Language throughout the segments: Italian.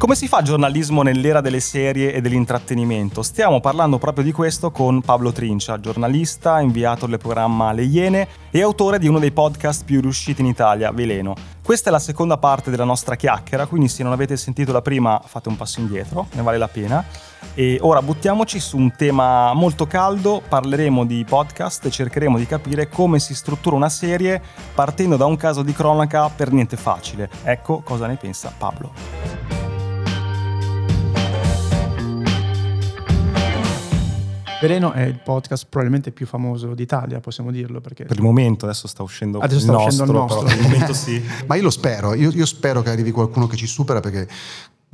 Come si fa giornalismo nell'era delle serie e dell'intrattenimento? Stiamo parlando proprio di questo con Pablo Trincia, giornalista, inviato del programma Le Iene e autore di uno dei podcast più riusciti in Italia, Veleno. Questa è la seconda parte della nostra chiacchiera, quindi se non avete sentito la prima fate un passo indietro, ne vale la pena. E ora buttiamoci su un tema molto caldo, parleremo di podcast e cercheremo di capire come si struttura una serie partendo da un caso di cronaca per niente facile. Ecco cosa ne pensa Pablo. Veleno è il podcast probabilmente più famoso d'Italia, possiamo dirlo. Perché... Per il momento adesso sta uscendo adesso sta il nostro, uscendo il nostro. per il momento sì. Ma io lo spero, io, io, spero che arrivi qualcuno che ci supera perché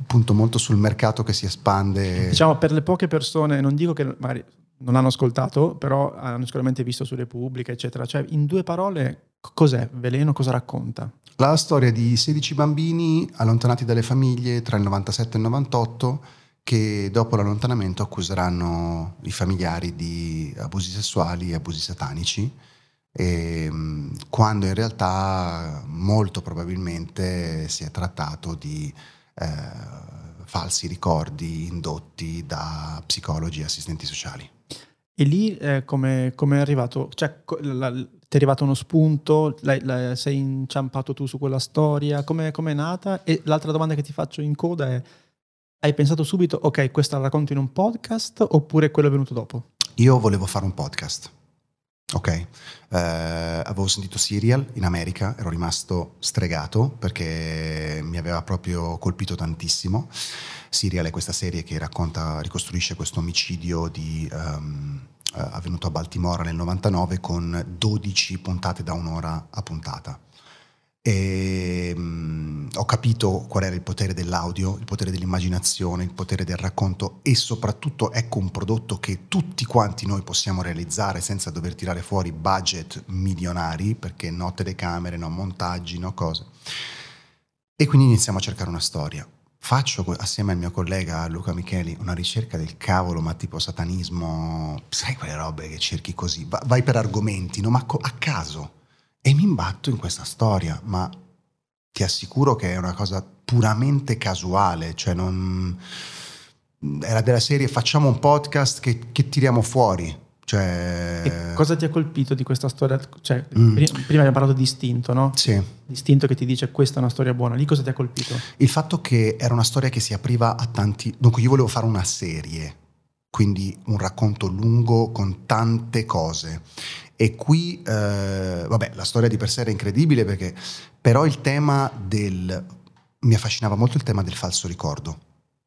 punto molto sul mercato che si espande. Diciamo per le poche persone, non dico che magari non hanno ascoltato, però hanno sicuramente visto su Repubblica, eccetera. Cioè, in due parole, cos'è Veleno? Cosa racconta? La storia di 16 bambini allontanati dalle famiglie tra il 97 e il 98 che dopo l'allontanamento accuseranno i familiari di abusi sessuali e abusi satanici, e, mm, quando in realtà molto probabilmente si è trattato di eh, falsi ricordi indotti da psicologi e assistenti sociali. E lì eh, come è arrivato? Cioè, la, ti è arrivato uno spunto? La, la, sei inciampato tu su quella storia? Come è nata? E l'altra domanda che ti faccio in coda è hai pensato subito, ok, questa la racconto in un podcast oppure quello è venuto dopo? Io volevo fare un podcast. Ok, eh, avevo sentito Serial in America, ero rimasto stregato perché mi aveva proprio colpito tantissimo. Serial è questa serie che racconta, ricostruisce questo omicidio di, um, uh, avvenuto a Baltimora nel 99 con 12 puntate da un'ora a puntata. E, mh, ho capito qual era il potere dell'audio, il potere dell'immaginazione, il potere del racconto e soprattutto ecco un prodotto che tutti quanti noi possiamo realizzare senza dover tirare fuori budget milionari perché no telecamere, no montaggi, no cose. E quindi iniziamo a cercare una storia. Faccio assieme al mio collega Luca Micheli una ricerca del cavolo, ma tipo satanismo, sai quelle robe che cerchi così, vai per argomenti, no? ma a caso e mi imbatto in questa storia, ma ti assicuro che è una cosa puramente casuale, cioè non... Era della serie facciamo un podcast che, che tiriamo fuori. Cioè... E cosa ti ha colpito di questa storia? Cioè, mm. Prima abbiamo parlato di istinto, no? Sì. L'istinto che ti dice questa è una storia buona. Lì cosa ti ha colpito? Il fatto che era una storia che si apriva a tanti... Dunque io volevo fare una serie, quindi un racconto lungo con tante cose. E qui, eh, vabbè, la storia di per sé era incredibile perché, però il tema del, mi affascinava molto il tema del falso ricordo,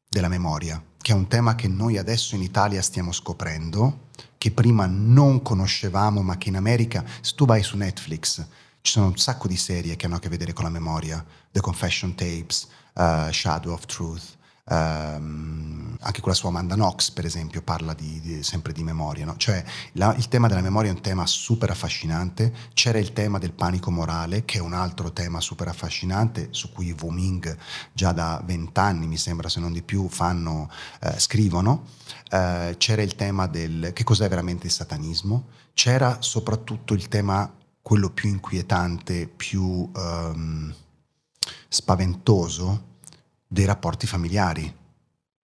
della memoria, che è un tema che noi adesso in Italia stiamo scoprendo, che prima non conoscevamo, ma che in America, se tu vai su Netflix, ci sono un sacco di serie che hanno a che vedere con la memoria, The Confession Tapes, uh, Shadow of Truth, Um, anche con la sua Amanda Knox, per esempio, parla di, di, sempre di memoria. No? Cioè, la, il tema della memoria è un tema super affascinante. C'era il tema del panico morale, che è un altro tema super affascinante, su cui Wu Ming già da vent'anni, mi sembra, se non di più, fanno, eh, scrivono. Eh, c'era il tema del che cos'è veramente il satanismo. C'era soprattutto il tema, quello più inquietante, più um, spaventoso, dei rapporti familiari,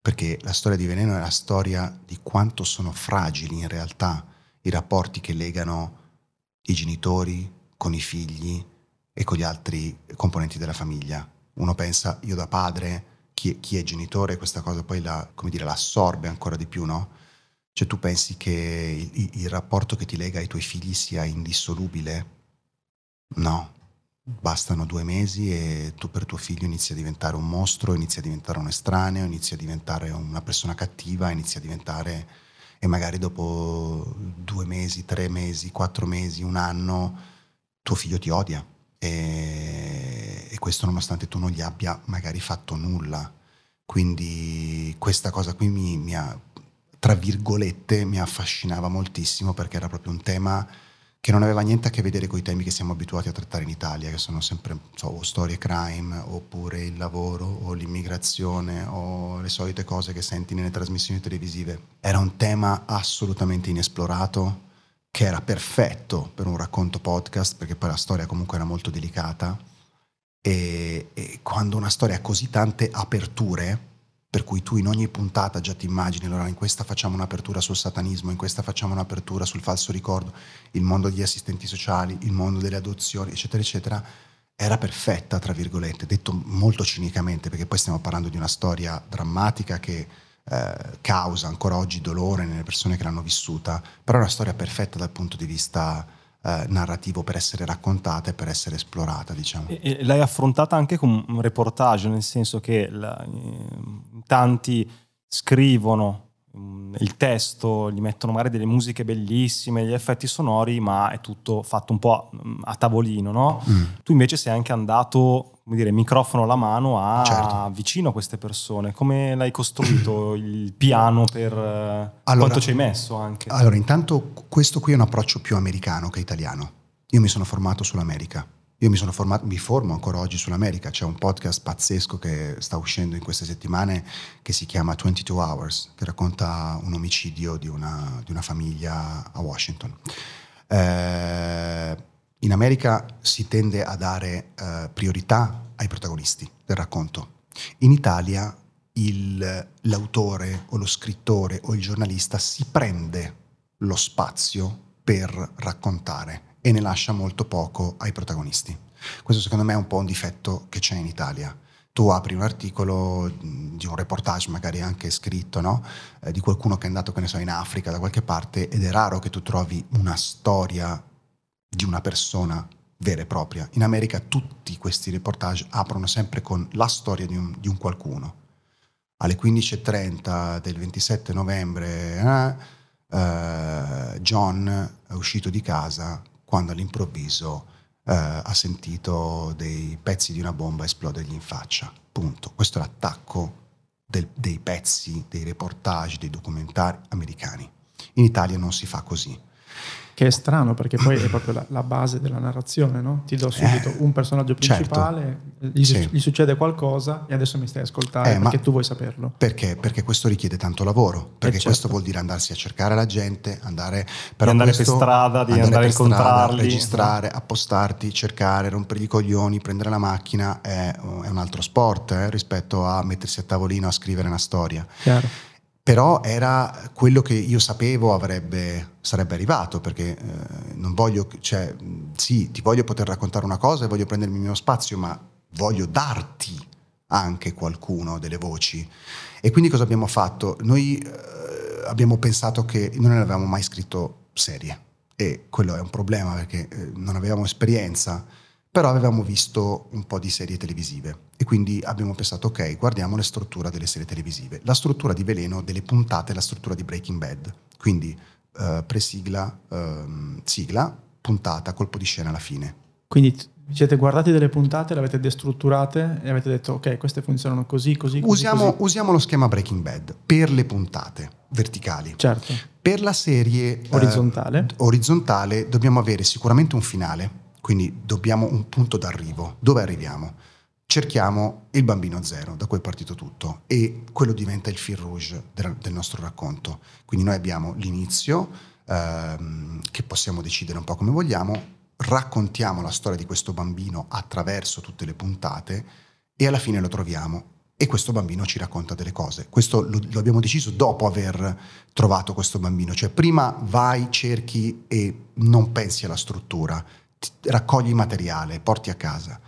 perché la storia di Veleno è la storia di quanto sono fragili in realtà i rapporti che legano i genitori con i figli e con gli altri componenti della famiglia. Uno pensa, io da padre, chi, chi è genitore, questa cosa poi la, dire, l'assorbe ancora di più, no? Cioè tu pensi che il, il rapporto che ti lega ai tuoi figli sia indissolubile? No, bastano due mesi e tu per tuo figlio inizi a diventare un mostro, inizi a diventare un estraneo, inizi a diventare una persona cattiva, inizi a diventare e magari dopo due mesi, tre mesi, quattro mesi, un anno, tuo figlio ti odia e, e questo nonostante tu non gli abbia magari fatto nulla. Quindi questa cosa qui mi, mi ha, tra virgolette, mi affascinava moltissimo perché era proprio un tema che non aveva niente a che vedere con i temi che siamo abituati a trattare in Italia, che sono sempre so, o storie crime, oppure il lavoro, o l'immigrazione, o le solite cose che senti nelle trasmissioni televisive. Era un tema assolutamente inesplorato, che era perfetto per un racconto podcast, perché poi la storia comunque era molto delicata, E, e quando una storia ha così tante aperture, per cui tu in ogni puntata già ti immagini, allora in questa facciamo un'apertura sul satanismo, in questa facciamo un'apertura sul falso ricordo, il mondo degli assistenti sociali, il mondo delle adozioni, eccetera, eccetera, era perfetta, tra virgolette, detto molto cinicamente, perché poi stiamo parlando di una storia drammatica che eh, causa ancora oggi dolore nelle persone che l'hanno vissuta, però è una storia perfetta dal punto di vista eh, narrativo per essere raccontata e per essere esplorata, diciamo. E, e l'hai affrontata anche con un reportage, nel senso che la, eh, tanti scrivono mm, il testo, gli mettono magari delle musiche bellissime, gli effetti sonori, ma è tutto fatto un po' a, a tavolino, no? Mm. Tu invece sei anche andato come dire, microfono alla mano a certo. vicino a queste persone. Come l'hai costruito il piano per allora, quanto ci hai messo anche? Allora, intanto questo qui è un approccio più americano che italiano. Io mi sono formato sull'America. Io mi sono formato, mi formo ancora oggi sull'America. C'è un podcast pazzesco che sta uscendo in queste settimane che si chiama 22 Hours, che racconta un omicidio di una, di una famiglia a Washington. Eh, in America si tende a dare eh, priorità ai protagonisti del racconto. In Italia il, l'autore o lo scrittore o il giornalista si prende lo spazio per raccontare e ne lascia molto poco ai protagonisti. Questo secondo me è un po' un difetto che c'è in Italia. Tu apri un articolo di un reportage, magari anche scritto, no? eh, di qualcuno che è andato, che ne so, in Africa da qualche parte ed è raro che tu trovi una storia di una persona vera e propria. In America tutti questi reportage aprono sempre con la storia di un, di un qualcuno. Alle 15.30 del 27 novembre eh, eh, John è uscito di casa quando all'improvviso eh, ha sentito dei pezzi di una bomba esplodergli in faccia. Punto. Questo è l'attacco del, dei pezzi, dei reportage, dei documentari americani. In Italia non si fa così. Che è strano perché poi è proprio la, la base della narrazione, no? Ti do subito eh, un personaggio certo. principale, certo. gli, sì. gli, succede qualcosa e adesso mi stai a ascoltare eh, perché tu vuoi saperlo. Perché? Perché questo richiede tanto lavoro, perché eh, questo certo. vuol dire andarsi a cercare la gente, andare, però andare per strada, di andare, andare a incontrarli. Strada, registrare, appostarti, cercare, rompergli i coglioni, prendere la macchina, è, è un altro sport eh, rispetto a mettersi a tavolino a scrivere una storia. Chiaro però era quello che io sapevo avrebbe, sarebbe arrivato, perché eh, non voglio, cioè, sì, ti voglio poter raccontare una cosa e voglio prendermi il mio spazio, ma voglio darti anche qualcuno delle voci. E quindi cosa abbiamo fatto? Noi eh, abbiamo pensato che noi non avevamo mai scritto serie e quello è un problema perché eh, non avevamo esperienza però avevamo visto un po' di serie televisive e quindi abbiamo pensato ok, guardiamo la struttura delle serie televisive, la struttura di Veleno delle puntate, la struttura di Breaking Bad, quindi uh, presigla, uh, sigla, puntata, colpo di scena alla fine. Quindi vi siete guardati delle puntate, le avete destrutturate e avete detto ok, queste funzionano così, così, così, usiamo, così. usiamo lo schema Breaking Bad per le puntate verticali. Certo. Per la serie orizzontale, uh, orizzontale dobbiamo avere sicuramente un finale quindi dobbiamo un punto d'arrivo. Dove arriviamo? Cerchiamo il bambino zero, da cui è partito tutto, e quello diventa il fil rouge del, del nostro racconto. Quindi noi abbiamo l'inizio, ehm, che possiamo decidere un po' come vogliamo, raccontiamo la storia di questo bambino attraverso tutte le puntate e alla fine lo troviamo e questo bambino ci racconta delle cose. Questo lo, lo, abbiamo deciso dopo aver trovato questo bambino, cioè prima vai, cerchi e non pensi alla struttura, raccogli materiale, porti a casa.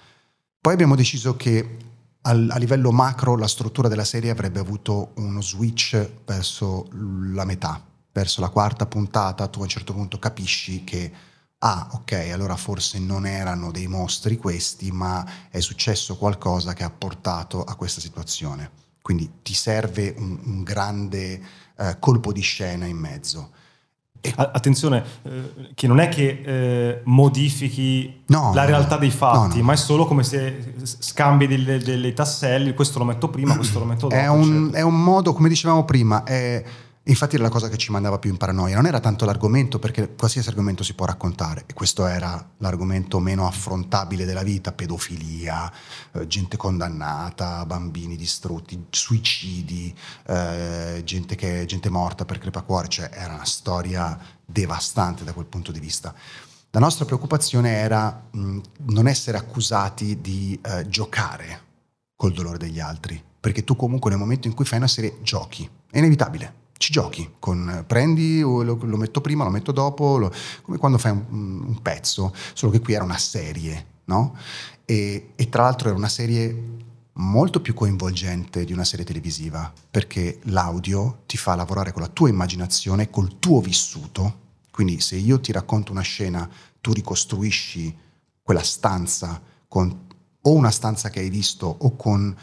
Poi abbiamo deciso che a livello macro la struttura della serie avrebbe avuto uno switch verso la metà, verso la quarta puntata, tu a un certo punto capisci che, ah ok, allora forse non erano dei mostri questi, ma è successo qualcosa che ha portato a questa situazione. Quindi ti serve un, un grande eh, colpo di scena in mezzo. Attenzione, eh, che non è che eh, modifichi no, la realtà dei fatti, no, no. ma è solo come se scambi delle, delle, tasselli, questo lo metto prima, questo lo metto dopo. È un, è un modo, come dicevamo prima, è Infatti era la cosa che ci mandava più in paranoia, non era tanto l'argomento perché qualsiasi argomento si può raccontare. E questo era l'argomento meno affrontabile della vita, pedofilia, eh, gente condannata, bambini distrutti, suicidi, eh, gente, che, gente morta per crepacuore, cioè era una storia devastante da quel punto di vista. La nostra preoccupazione era mh, non essere accusati di eh, giocare col dolore degli altri, perché tu comunque nel momento in cui fai una serie giochi, è inevitabile. Ci giochi, con, prendi, lo, lo, metto prima, lo metto dopo, lo, come quando fai un, un, pezzo, solo che qui era una serie, no? E, e tra l'altro era una serie molto più coinvolgente di una serie televisiva, perché l'audio ti fa lavorare con la tua immaginazione, col tuo vissuto. Quindi se io ti racconto una scena, tu ricostruisci quella stanza con o una stanza che hai visto o con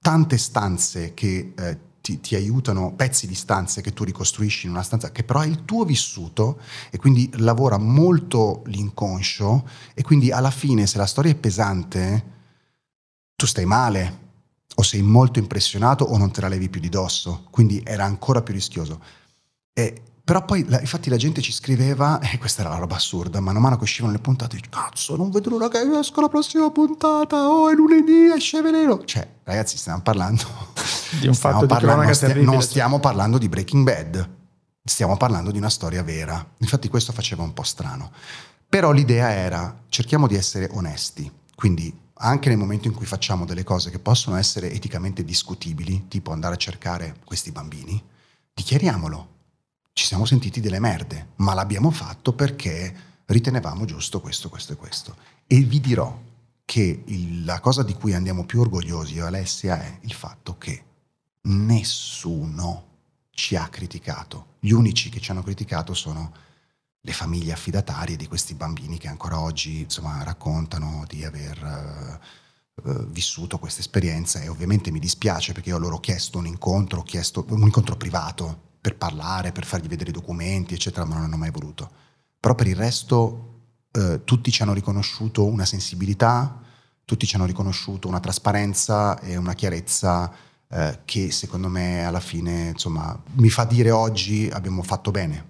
tante stanze che eh, ti, ti, aiutano, pezzi di stanze che tu ricostruisci in una stanza che però è il tuo vissuto e quindi lavora molto l'inconscio e quindi alla fine se la storia è pesante tu stai male o sei molto impressionato o non te la levi più di dosso, quindi era ancora più rischioso. E, però poi, la, infatti, la gente ci scriveva, e questa era la roba assurda, mano a mano che uscivano le puntate, cazzo, non vedo l'ora che esca la prossima puntata, oh, è lunedì, esce veleno. Cioè, ragazzi, stiamo parlando di un fatto parlando, di stia, Non stiamo parlando di Breaking Bad, stiamo parlando di una storia vera. Infatti questo faceva un po' strano. Però l'idea era, cerchiamo di essere onesti, quindi anche nel momento in cui facciamo delle cose che possono essere eticamente discutibili, tipo andare a cercare questi bambini, dichiariamolo. Ci siamo sentiti delle merde, ma l'abbiamo fatto perché ritenevamo giusto questo, questo e questo. E vi dirò che il, la cosa di cui andiamo più orgogliosi io e Alessia è il fatto che nessuno ci ha criticato. Gli unici che ci hanno criticato sono le famiglie affidatarie di questi bambini che ancora oggi insomma, raccontano di aver uh, vissuto questa esperienza e ovviamente mi dispiace perché io loro ho chiesto un incontro, ho chiesto un incontro privato per parlare, per fargli vedere i documenti, eccetera, ma non hanno mai voluto. Però per il resto uh, tutti ci hanno riconosciuto una sensibilità, tutti ci hanno riconosciuto una trasparenza e una chiarezza uh, che secondo me alla fine insomma, mi fa dire oggi abbiamo fatto bene.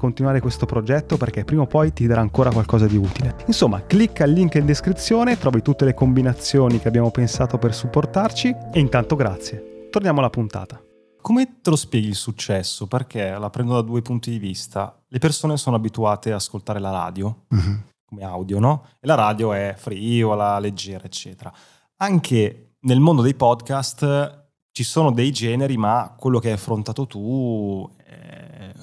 continuare questo progetto perché prima o poi ti darà ancora qualcosa di utile. Insomma, clicca il link in descrizione, trovi tutte le combinazioni che abbiamo pensato per supportarci e intanto grazie. Torniamo alla puntata. Come te lo spieghi il successo? Perché la prendo da due punti di vista. Le persone sono abituate ad ascoltare la radio uh-huh. come audio, no? E la radio è frivola, leggera, eccetera. Anche nel mondo dei podcast ci sono dei generi, ma quello che hai affrontato tu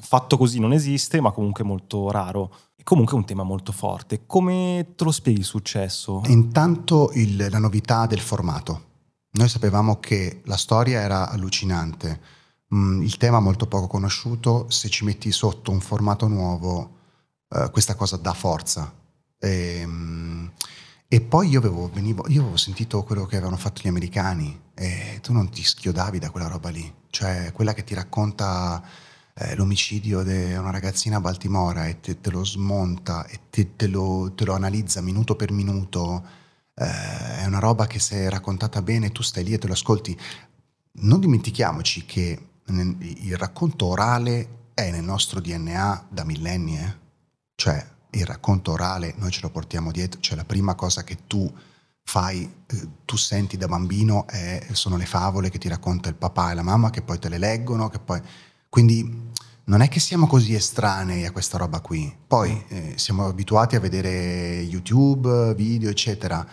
fatto così non esiste, ma comunque molto raro. E comunque è un tema molto forte. Come te lo spieghi il successo? Intanto il, la novità del formato. Noi sapevamo che la storia era allucinante, mm, il tema molto poco conosciuto, se ci metti sotto un formato nuovo, eh, questa cosa dà forza. E, mm, e poi io avevo, venivo, io avevo sentito quello che avevano fatto gli americani e tu non ti schiodavi da quella roba lì, cioè quella che ti racconta eh, l'omicidio di una ragazzina a Baltimora e te, te lo smonta e te, te, lo, te, lo, analizza minuto per minuto, eh, è una roba che se raccontata bene tu stai lì e te lo ascolti. Non dimentichiamoci che il racconto orale è nel nostro DNA da millenni, eh? cioè il racconto orale noi ce lo portiamo dietro, cioè la prima cosa che tu fai, eh, tu senti da bambino è, sono le favole che ti racconta il papà e la mamma che poi te le leggono, che poi quindi non è che siamo così estranei a questa roba qui. Poi eh, siamo abituati a vedere YouTube, video, eccetera,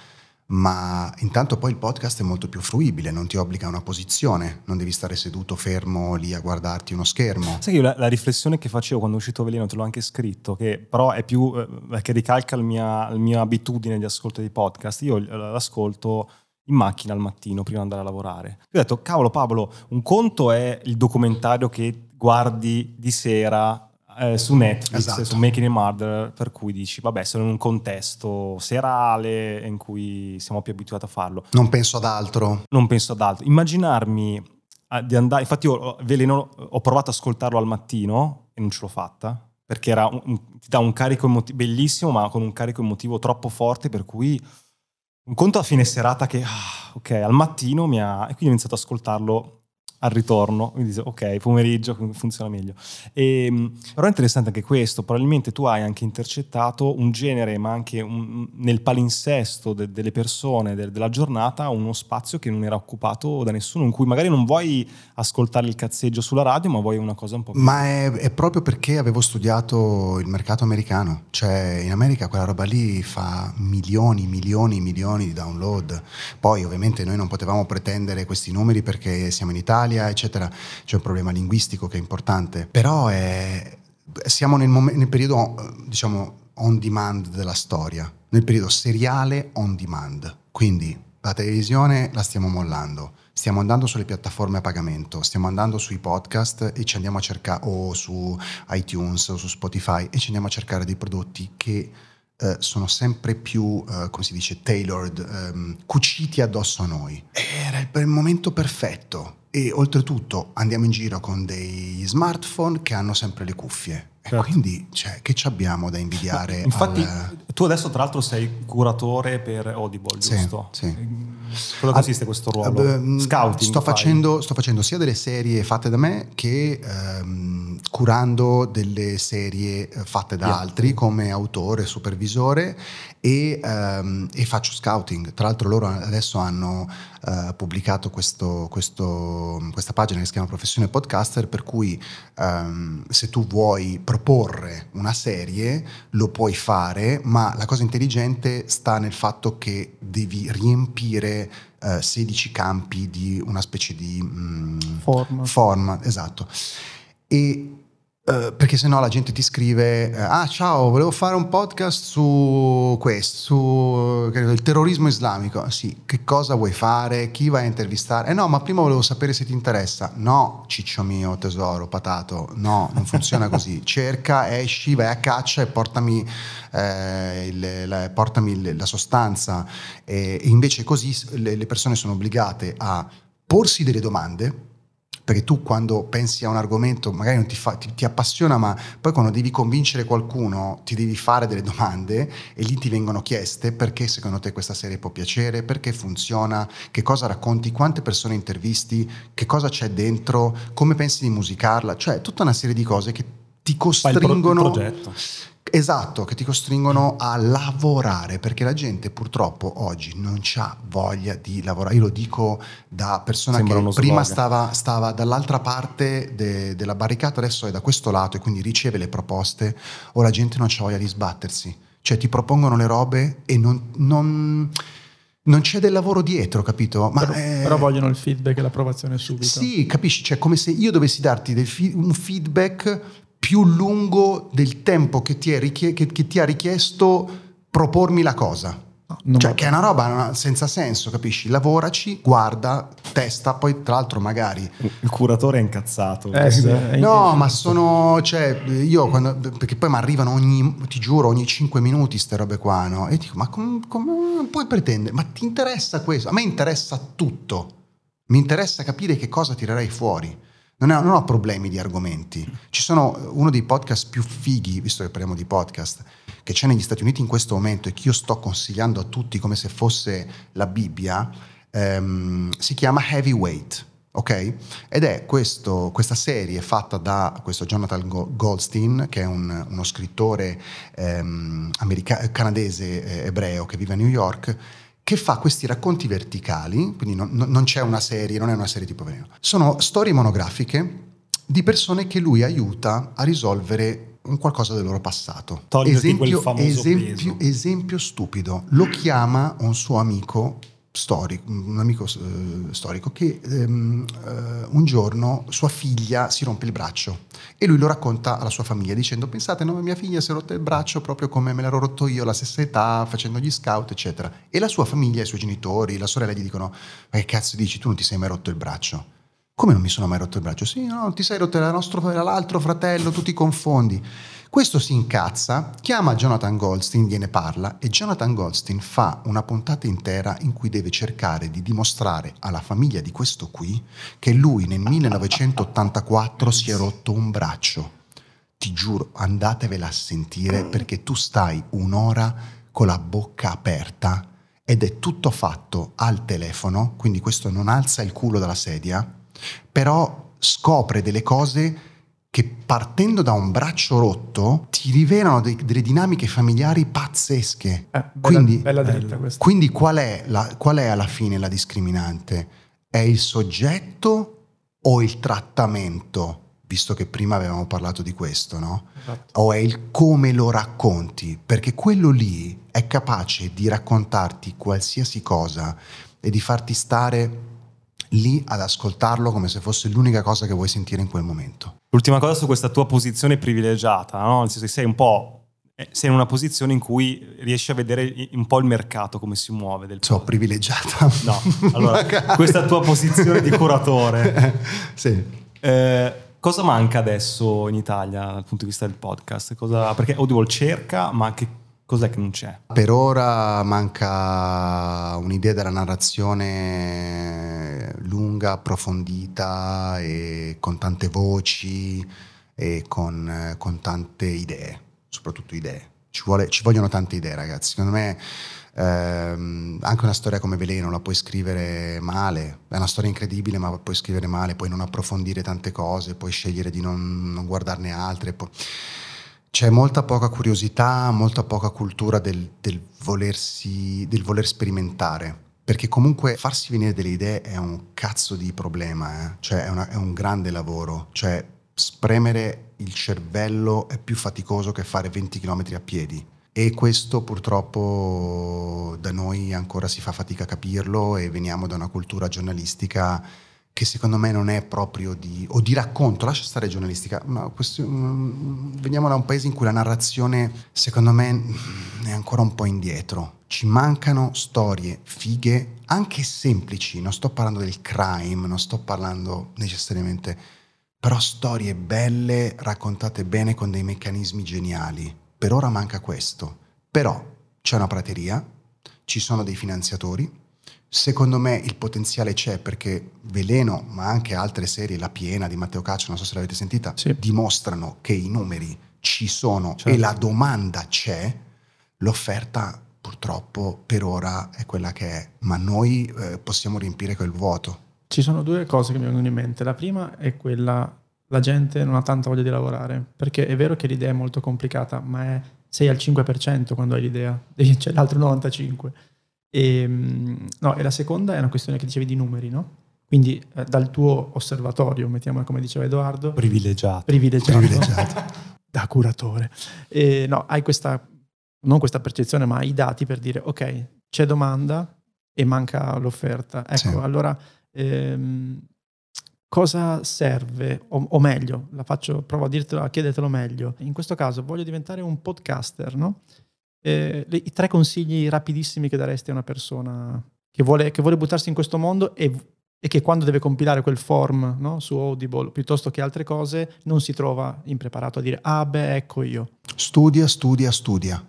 ma intanto poi il podcast è molto più fruibile, non ti obbliga a una posizione, non devi stare seduto fermo lì a guardarti uno schermo. Sai che la, la riflessione che facevo quando è uscito Veleno, te l'ho anche scritto, che però è più, eh, che ricalca la mia, la mia abitudine di ascolto di podcast. Io l'ascolto in macchina al mattino prima di andare a lavorare. Io ho detto, cavolo Paolo, un conto è il documentario che guardi di sera eh, su Netflix, Esatto. su Making a Murder, per cui dici, vabbè, sono in un contesto serale in cui siamo più abituati a farlo. Non penso ad altro. Non penso ad altro. Immaginarmi eh, di andare, infatti io eh, Veleno ho provato ad ascoltarlo al mattino e non ce l'ho fatta, perché un- ti dà un carico emotivo bellissimo, ma con un carico emotivo troppo forte, per cui un conto a fine serata che, ah, ok, al mattino mi ha... E quindi ho iniziato ad ascoltarlo al ritorno, quindi dice, ok, pomeriggio funziona meglio. E, mh, però è interessante anche questo, probabilmente tu hai anche intercettato un genere, ma anche un- nel palinsesto de- delle persone de- della giornata, uno spazio che non era occupato da nessuno, in cui magari non vuoi ascoltare il cazzeggio sulla radio, ma vuoi una cosa un po' più... Ma è, è proprio perché avevo studiato il mercato americano, cioè in America quella roba lì fa milioni, milioni, milioni di download. Poi ovviamente noi non potevamo pretendere questi numeri perché siamo in Italia, eccetera, c'è un problema linguistico che è importante, però è- siamo nel, momen- nel periodo, diciamo, on demand della storia, nel periodo seriale on demand. Quindi la televisione la stiamo mollando, stiamo andando sulle piattaforme a pagamento, stiamo andando sui podcast e ci andiamo a cercare, o su iTunes o su Spotify, e ci andiamo a cercare dei prodotti che eh, sono sempre più, eh, come si dice, tailored, ehm, cuciti addosso a noi. Era il, il momento perfetto. E oltretutto andiamo in giro con dei smartphone che hanno sempre le cuffie. Certo. quindi, cioè, che ci abbiamo da invidiare? Infatti, al- tu adesso tra l'altro sei curatore per Audible, Sì, giusto? sì. Cosa consiste questo ruolo? Beh, Scouting? Sto facendo, sto facendo sia delle serie fatte da me che ehm, curando delle serie eh, fatte da Di altri come autore, supervisore e, ehm, e faccio scouting. Tra l'altro loro adesso hanno eh, pubblicato questo- questo- questa pagina che si chiama Professione Podcaster per cui ehm, se tu vuoi proporre una serie lo puoi fare, ma la cosa intelligente sta nel fatto che devi riempire eh, 16 campi di una specie di mm, Format. format, esatto. E eh, perché sennò la gente ti scrive: eh, Ah, ciao, volevo fare un podcast su questo, su il terrorismo islamico. Sì, che cosa vuoi fare? Chi vai a intervistare? Eh no, ma prima volevo sapere se ti interessa. No, ciccio mio, tesoro, patato. No, non funziona così. Cerca, esci, vai a caccia e portami, eh, il- la, portami la sostanza. E, e invece così le, le persone sono obbligate a porsi delle domande perché tu quando pensi a un argomento magari non ti, fa- ti- ti appassiona, ma poi quando devi convincere qualcuno ti devi fare delle domande e lì ti vengono chieste perché secondo te questa serie può piacere, perché funziona, che cosa racconti, quante persone intervisti, che cosa c'è dentro, come pensi di musicarla, cioè tutta una serie di cose che ti Fai il, pro- il costringono... progetto. Esatto, che ti costringono a lavorare, perché la gente purtroppo oggi non ha voglia di lavorare. Io lo dico da persona Sembra che prima stava, stava dall'altra parte de- della barricata, adesso è da questo lato e quindi riceve le proposte, o la gente non ha voglia di sbattersi. Cioè ti propongono le robe e non, non- non c'è del lavoro dietro, capito? Ma però, eh, però vogliono il feedback e l'approvazione subito. sì, capisci? Cioè, come se io dovessi darti fi- un feedback più lungo del tempo che ti, è richie- che- che ti ha richiesto propormi la cosa. No, non Cioè, che è una roba senza senso, capisci? Lavoraci, guarda, testa, poi tra l'altro magari Il curatore è incazzato. Eh, sì, è No, ma sono, cioè, io quando, perché poi mi arrivano ogni, ti giuro, ogni 5 minuti ste robe qua, no? E dico, ma com- come puoi pretendere? Ma ti interessa questo? A me interessa tutto. Mi interessa capire che cosa tirerai fuori. Non, è- non ho problemi di argomenti. Ci sono uno dei podcast più fighi, visto che parliamo di podcast, che c'è negli Stati Uniti in questo momento e che io sto consigliando a tutti come se fosse la Bibbia, ehm, si chiama Heavyweight. Ok? Ed è questo- questa serie fatta da questo Jonathan Go- Goldstein, che è un- uno scrittore ehm, america- canadese eh, ebreo che vive a New York, che fa questi racconti verticali, quindi non, non- c'è una serie, non è una serie tipo Veneno. Sono storie monografiche di persone che lui aiuta a risolvere un qualcosa del loro passato. Toglierti Esempio, esempio, esempio stupido, lo chiama un suo amico storico, un amico eh, storico che ehm, eh, un giorno sua figlia si rompe il braccio e lui lo racconta alla sua famiglia dicendo pensate no mia figlia si è rotta il braccio proprio come me l'ero rotto io alla stessa età facendo gli scout eccetera e la sua famiglia i suoi genitori la sorella gli dicono ma che cazzo dici tu non ti sei mai rotto il braccio come non mi sono mai rotto il braccio? Sì, no, non ti sei rotto, era, nostro, era l'altro fratello, tu ti confondi. Questo si incazza, chiama Jonathan Goldstein, gliene parla e Jonathan Goldstein fa una puntata intera in cui deve cercare di dimostrare alla famiglia di questo qui che lui nel 1984 si è rotto un braccio. Ti giuro, andatevela a sentire perché tu stai un'ora con la bocca aperta ed è tutto fatto al telefono, quindi questo non alza il culo dalla sedia, però scopre delle cose che partendo da un braccio rotto ti rivelano dei, delle dinamiche familiari pazzesche. Eh, bella, quindi, bella dritta questa. quindi qual, è la, qual è alla fine la discriminante? È il soggetto o il trattamento? Visto che prima avevamo parlato di questo, no? Esatto. O è il come lo racconti? Perché quello lì è capace di raccontarti qualsiasi cosa e di farti stare lì ad ascoltarlo come se fosse l'unica cosa che vuoi sentire in quel momento. L'ultima cosa su questa tua posizione privilegiata, no? nel senso che sei un po' eh, sei in una posizione in cui riesci a vedere un po' il mercato come si muove del So privilegiata. No, allora questa tua posizione di curatore. sì. Eh, cosa manca adesso in Italia dal punto di vista del podcast? Cosa, perché Audible cerca, ma che cos'è che non c'è? Per ora manca un'idea della narrazione lunga, approfondita e con tante voci e con, con tante idee, soprattutto idee. Ci, vuole, ci, vogliono tante idee, ragazzi. Secondo me ehm, anche una storia come Veleno la puoi scrivere male, è una storia incredibile, ma puoi scrivere male, puoi non approfondire tante cose, puoi scegliere di non, non guardarne altre. Poi c'è molta poca curiosità, molta poca cultura del, del, volersi, del voler sperimentare. Perché comunque farsi venire delle idee è un cazzo di problema, eh? cioè è, una, è, un grande lavoro. Cioè spremere il cervello è più faticoso che fare 20 km a piedi. E questo purtroppo da noi ancora si fa fatica a capirlo e veniamo da una cultura giornalistica che secondo me non è proprio di, o di racconto, lascia stare giornalistica, ma questo, mm, veniamo da un paese in cui la narrazione secondo me è ancora un po' indietro. Ci mancano storie fighe, anche semplici, non sto parlando del crime, non sto parlando necessariamente, però storie belle, raccontate bene con dei meccanismi geniali. Per ora manca questo, però c'è una prateria, ci sono dei finanziatori, Secondo me il potenziale c'è perché Veleno, ma anche altre serie, La Piena di Matteo Caccio, non so se l'avete sentita, sì. dimostrano che i numeri ci sono certo. e la domanda c'è, l'offerta purtroppo per ora è quella che è, ma noi eh, possiamo riempire quel vuoto. Ci sono due cose che mi vengono in mente. La prima è quella, la gente non ha tanta voglia di lavorare, perché è vero che l'idea è molto complicata, ma è, sei al 5% quando hai l'idea, c'è l'altro 95%. E, ehm, no, e la seconda è una questione che dicevi di numeri, no? Quindi eh, dal tuo osservatorio, mettiamola come diceva Edoardo. Privilegiato. Privilegiato. Privilegiato. da curatore. E, no, hai questa, non questa percezione, ma i dati per dire, ok, c'è domanda e manca l'offerta. Ecco, Sì. allora ehm, cosa serve? O, o meglio, la faccio, provo a, dirtelo, a chiedertelo meglio. In questo caso voglio diventare un podcaster, no? Eh, le- I tre consigli rapidissimi che daresti a una persona che vuole, che vuole buttarsi in questo mondo e, e che quando deve compilare quel form no, su Audible piuttosto che altre cose non si trova impreparato a dire ah beh ecco io. Studia, studia, studia.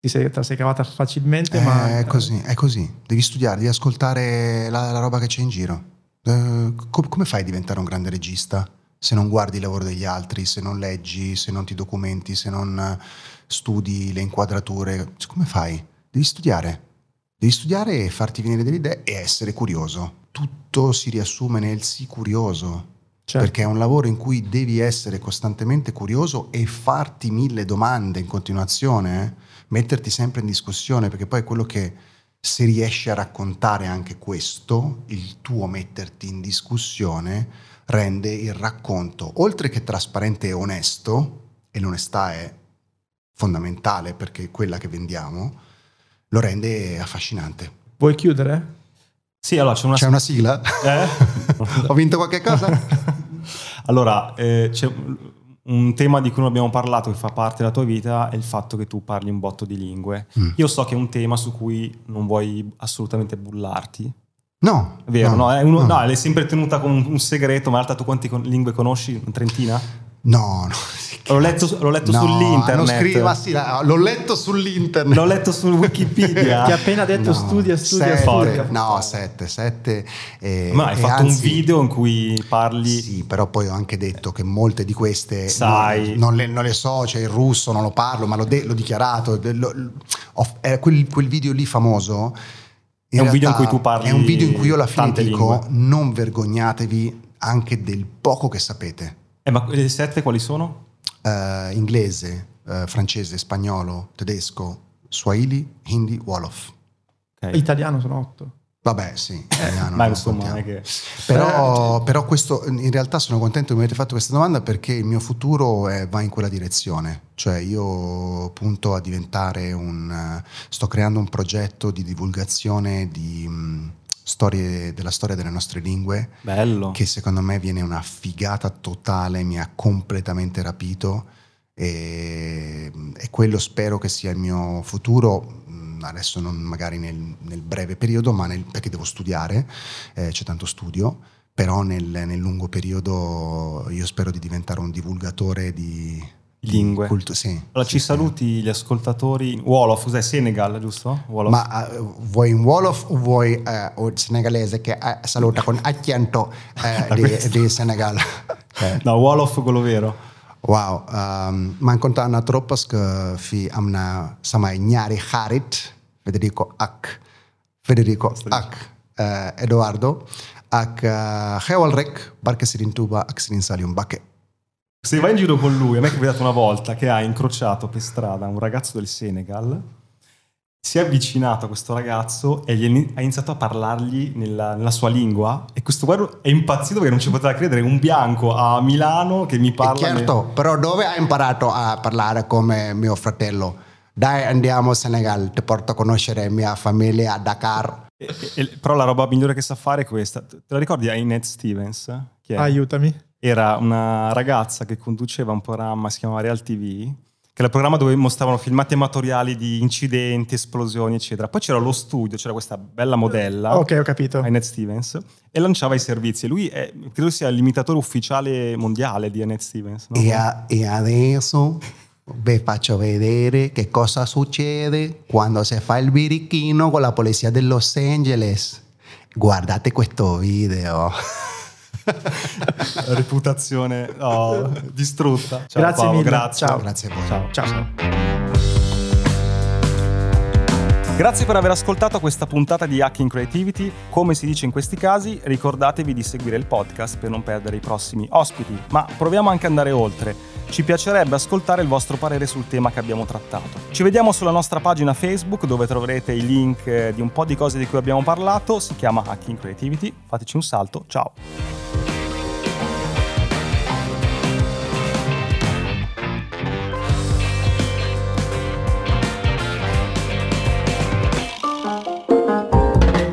Ti sei, te sei cavata facilmente Eh, ma... è così, è così. Devi studiare, devi ascoltare la, la roba che c'è in giro. Eh, com- come fai a diventare un grande regista se non guardi il lavoro degli altri, se non leggi, se non ti documenti, se non eh, studi le inquadrature? Come fai? Devi studiare. Devi studiare e farti venire delle idee e essere curioso. Tutto si riassume nel sii curioso. Certo. Perché è un lavoro in cui devi essere costantemente curioso e farti mille domande in continuazione, eh? metterti sempre in discussione, perché poi è quello che se riesci a raccontare anche questo, il tuo metterti in discussione rende il racconto, oltre che trasparente e onesto, e l'onestà è fondamentale perché è quella che vendiamo, lo rende affascinante. Vuoi chiudere? Sì, allora c'è una... C'è una sigla? Eh? Ho vinto qualche cosa? allora, eh, c'è un tema di cui non abbiamo parlato che fa parte della tua vita è il fatto che tu parli un botto di lingue. Mm. Io so che è un tema su cui non vuoi assolutamente bullarti. No. È vero, no? È, uno- no. no, l'hai sempre tenuta come un, segreto, ma in realtà tu quanti con- lingue conosci? Trentina? No, no. L'ho letto, l'ho letto No, sull'internet. Non scriva, sì, l'ho letto sull'internet. L'ho letto su Wikipedia. Ti ha appena detto No, studia, studia, sette, studia. No, sette, sette. eh, Ma hai e fatto un anzi- video in cui parli... Sì, però poi ho anche detto che molte di queste Sai. non, non le, non le so, cioè il russo non lo parlo, ma l'ho, de- l'ho dichiarato. lo- ho- eh, quel, quel video lì famoso. È un video in cui tu parli È un video in cui io alla fine dico: lingue. non vergognatevi anche del poco che sapete. Eh, ma le sette quali sono? Eh, inglese, eh, francese, spagnolo, tedesco, swahili, hindi, wolof. Ok. Italiano sono otto. Vabbè, sì, italiano, Ma insomma, contiamo. non è che... Però, però questo, in realtà sono contento che mi avete fatto questa domanda perché il mio futuro è- va in quella direzione. Cioè io punto a diventare un... eh, sto creando un progetto di divulgazione di mh, storie, della storia delle nostre lingue Bello. che secondo me viene una figata totale, mi ha completamente rapito e, e quello spero che sia il mio futuro, mh, adesso non magari nel, nel breve periodo, ma nel- perché devo studiare, eh, c'è tanto studio, però nel, nel lungo periodo io spero di diventare un divulgatore di, di Lingue. cultu- sì, Allora sì, ci sì. saluti gli ascoltatori. Wolof, cos'è? Senegal, giusto? Wolof. Ma eh, vuoi in Wolof o vuoi o il senegalese che eh, saluta con accento di, di Senegal? Eh. No, Wolof quello vero. Wauw, um, man kontaan naa trop parce que fii am na samay ñaari xarit Federico ak Federico ak Eduardo ak eh, xewal rek barke Serigne Touba ak Serigne Saliou Mbacké. Se vai in giro con lui, a me è capitato una volta che ha incrociato per strada un ragazzo del Senegal, si è avvicinato a questo ragazzo e gli ha iniziato a parlargli nella, nella sua lingua e questo guardo è impazzito perché non ci poteva credere, un bianco a Milano che mi parla... nel- certo, però dove hai imparato a parlare come mio fratello? Dai andiamo a Senegal, ti porto a conoscere mia famiglia a Dakar. E- e- però la roba migliore che sa fare è questa. Te la ricordi Inette Stevens? Chi è? Aiutami. Era una ragazza che conduceva un programma, si chiamava Real TV, che era il programma dove mostravano filmati amatoriali di incidenti, esplosioni, eccetera. Poi c'era lo studio, c'era questa bella modella, Ok, ho capito. Annette Stevens, e lanciava i servizi. Lui è, credo sia l'imitatore ufficiale mondiale di Annette Stevens. no? E, a- e adesso vi faccio vedere che cosa succede quando si fa il birichino con la polizia di Los Angeles. Guardate questo video. Reputazione oh, distrutta. Ciao Grazie Paolo, mille. grazie. Ciao. Grazie a voi. Ciao. Ciao. Grazie per aver ascoltato questa puntata di Hacking Creativity. Come si dice in questi casi, ricordatevi di seguire il podcast per non perdere i prossimi ospiti, ma proviamo anche ad andare oltre. Ci piacerebbe ascoltare il vostro parere sul tema che abbiamo trattato. Ci vediamo sulla nostra pagina Facebook dove troverete i link di un po' di cose di cui abbiamo parlato, si chiama Hacking Creativity. Fateci un salto, ciao.